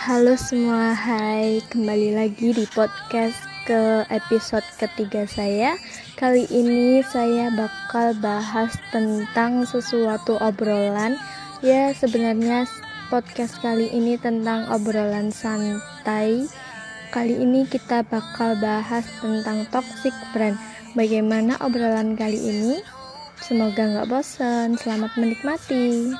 Halo semua, hai. Kembali lagi di podcast ke episode ketiga saya. Kali ini saya bakal bahas tentang sesuatu obrolan. Ya sebenarnya podcast kali ini tentang obrolan santai. Kali ini kita bakal bahas tentang toxic friend Bagaimana obrolan kali ini? Semoga nggak bosan, selamat menikmati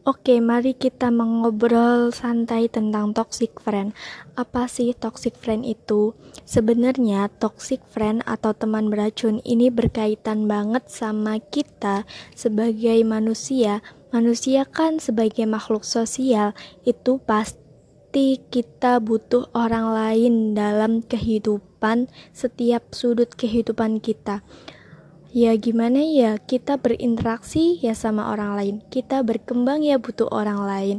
Oke, mari kita mengobrol santai tentang toxic friend. Apa sih toxic friend itu? Sebenarnya toxic friend atau teman beracun ini berkaitan banget sama kita sebagai manusia. Manusia kan sebagai makhluk sosial itu pasti kita butuh orang lain dalam kehidupan setiap sudut kehidupan kita. Ya gimana ya? Kita berinteraksi ya sama orang lain. Kita berkembang ya butuh orang lain.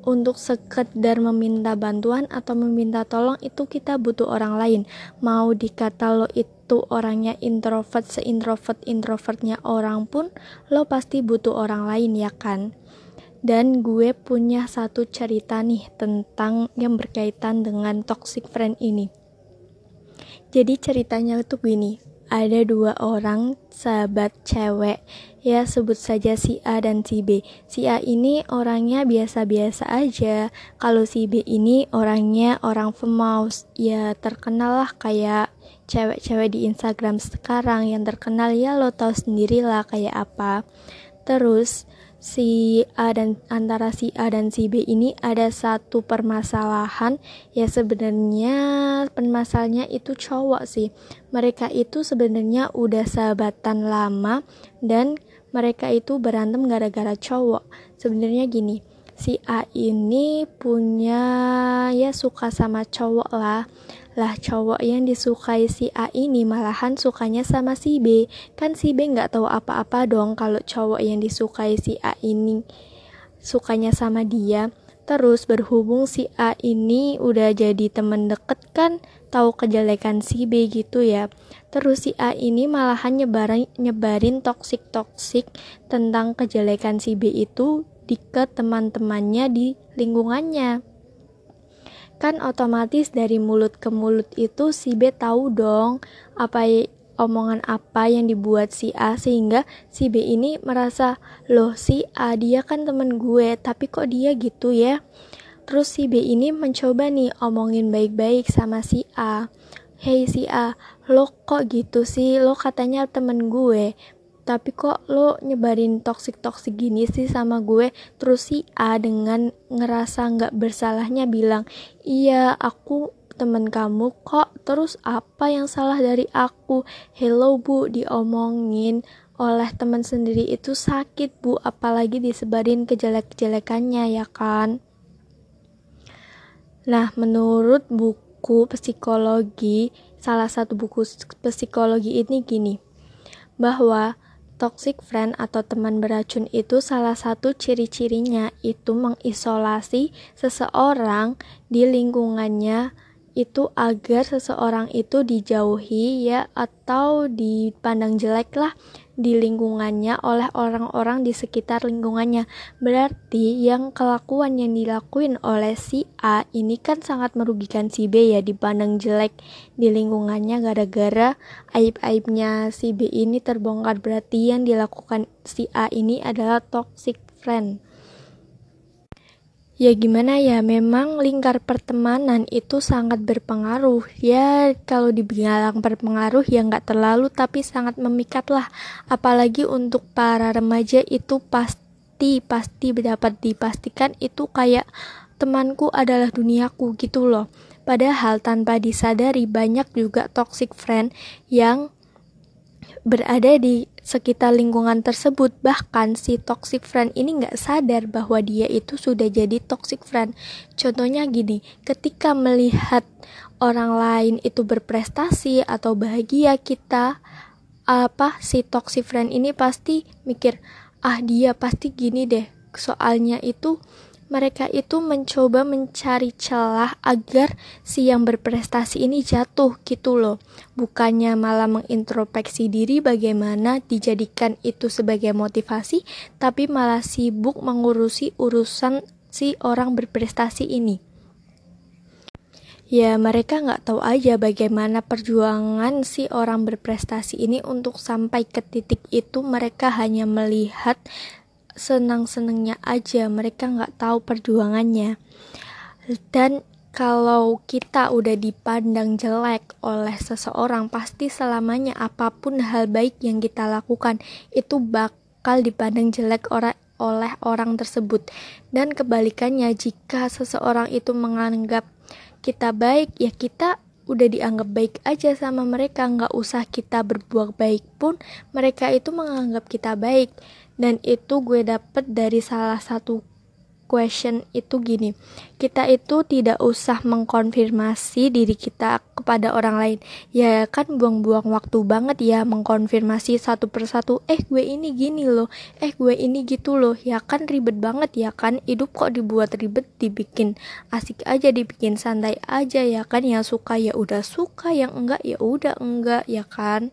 Untuk sekedar meminta bantuan atau meminta tolong itu kita butuh orang lain. Mau dikata lo itu orangnya introvert seintrovert introvertnya orang pun Lo pasti butuh orang lain ya kan? Dan gue punya satu cerita nih tentang yang berkaitan dengan toxic friend ini. Jadi ceritanya tuh gini, ada dua orang sahabat cewek. Ya sebut saja si A dan si B. Si A ini orangnya biasa-biasa aja. Kalau si B ini orangnya orang famous ya terkenal lah kayak cewek-cewek di Instagram sekarang. Yang terkenal ya lo tau sendiri lah kayak apa terus si A dan antara si A dan si B ini ada satu permasalahan. Ya sebenarnya permasalahannya itu cowok sih. Mereka itu sebenarnya udah sahabatan lama dan mereka itu berantem gara-gara cowok. Sebenarnya gini si A ini punya ya suka sama cowok lah lah cowok yang disukai si A ini malahan sukanya sama si B. Kan si B nggak tahu apa-apa dong kalau cowok yang disukai si A ini sukanya sama dia. Terus berhubung si A ini udah jadi temen deket kan tahu kejelekan si B gitu ya. Terus si A ini malahan nyebarin nyebarin toksik toksik tentang kejelekan si B itu di ke teman-temannya di lingkungannya kan otomatis dari mulut ke mulut itu si B tahu dong apa omongan apa yang dibuat si A sehingga si B ini merasa loh si A dia kan temen gue tapi kok dia gitu ya? Terus si B ini mencoba nih omongin baik-baik sama si A. Hei si A, lo kok gitu sih? Lo katanya temen gue tapi kok lo nyebarin toksik-toksik gini sih sama gue? Terus si A dengan ngerasa nggak bersalahnya bilang iya aku temen kamu kok. Terus apa yang salah dari aku? Hello bu diomongin oleh teman sendiri itu sakit bu. Apalagi disebarin kejelek-jelekannya ya kan? Nah menurut buku psikologi salah satu buku psikologi ini gini bahwa Toxic friend atau teman beracun itu salah satu ciri-cirinya itu mengisolasi seseorang di lingkungannya itu agar seseorang itu dijauhi ya atau dipandang jelek lah di lingkungannya oleh orang-orang di sekitar lingkungannya. Berarti yang kelakuan yang dilakuin oleh si A ini kan sangat merugikan si B ya dipandang jelek di lingkungannya gara-gara aib-aibnya si B ini terbongkar. Berarti yang dilakukan si A ini adalah toxic friend. Ya gimana ya, memang lingkar pertemanan itu sangat berpengaruh. Ya kalau dibilang berpengaruh ya nggak terlalu tapi sangat memikat lah. Apalagi untuk para remaja itu pasti pasti dapat dipastikan itu kayak temanku adalah duniaku gitu loh. Padahal tanpa disadari banyak juga toxic friend yang berada di sekitar lingkungan tersebut bahkan si toxic friend ini nggak sadar bahwa dia itu sudah jadi toxic friend. Contohnya gini ketika melihat orang lain itu berprestasi atau bahagia kita apa si toxic friend ini pasti mikir ah dia pasti gini deh soalnya itu mereka itu mencoba mencari celah agar si yang berprestasi ini jatuh gitu loh. Bukannya malah mengintrospeksi diri bagaimana dijadikan itu sebagai motivasi, tapi malah sibuk mengurusi urusan si orang berprestasi ini. ya mereka nggak tahu aja bagaimana perjuangan si orang berprestasi ini untuk sampai ke titik itu mereka hanya melihat senang-senangnya aja mereka nggak tahu perjuangannya dan kalau kita udah dipandang jelek oleh seseorang, pasti selamanya apa pun hal baik yang kita lakukan itu bakal dipandang jelek orang oleh orang tersebut. Dan kebalikannya, jika seseorang itu menganggap kita baik, ya kita udah dianggap baik aja sama mereka, nggak usah kita berbuat baik pun mereka itu menganggap kita baik. Dan itu gue dapet dari salah satu question itu gini. Kita itu tidak usah mengkonfirmasi diri kita kepada orang lain. Ya kan buang-buang waktu banget ya mengkonfirmasi satu persatu eh gue ini gini loh. Eh gue ini gitu loh. Ya kan ribet banget ya kan. Hidup kok dibuat ribet dibikin asik aja dibikin santai aja ya kan. Yang suka ya udah suka yang enggak ya udah enggak ya kan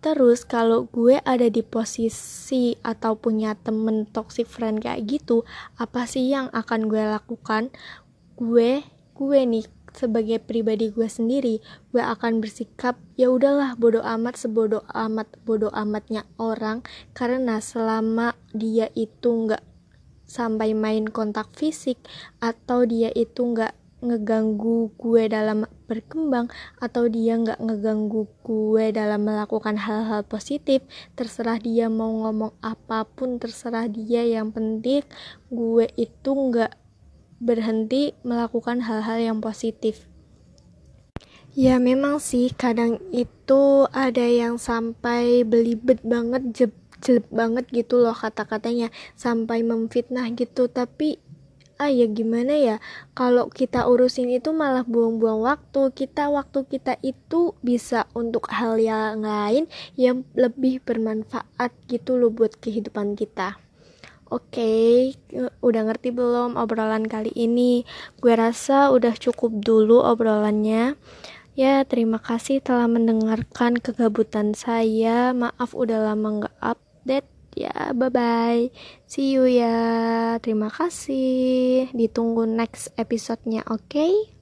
Terus kalau gue ada di posisi atau punya temen toxic friend kayak gitu, apa sih yang akan gue lakukan? Gue, gue nih sebagai pribadi gue sendiri, gue akan bersikap ya udahlah bodoh amat sebodoh amat bodoh amatnya orang karena selama dia itu nggak sampai main kontak fisik atau dia itu nggak ngeganggu gue dalam berkembang atau dia nggak ngeganggu gue dalam melakukan hal-hal positif terserah dia mau ngomong apa pun terserah dia. Yang penting gue itu nggak berhenti melakukan hal-hal yang positif. Ya memang sih kadang itu ada yang sampai belibet banget jeb jelek banget gitu loh kata-katanya sampai memfitnah gitu. Tapi ah ya gimana ya kalau kita urusin itu malah buang-buang waktu kita waktu kita itu bisa untuk hal yang lain yang lebih bermanfaat gitu loh buat kehidupan kita Oke, okay, udah ngerti belum obrolan kali ini? Gue rasa udah cukup dulu obrolannya. Ya, terima kasih telah mendengarkan kegabutan saya. Maaf udah lama nggak update ya bye bye see you ya. Terima kasih. Ditunggu next episodenya oke? okay?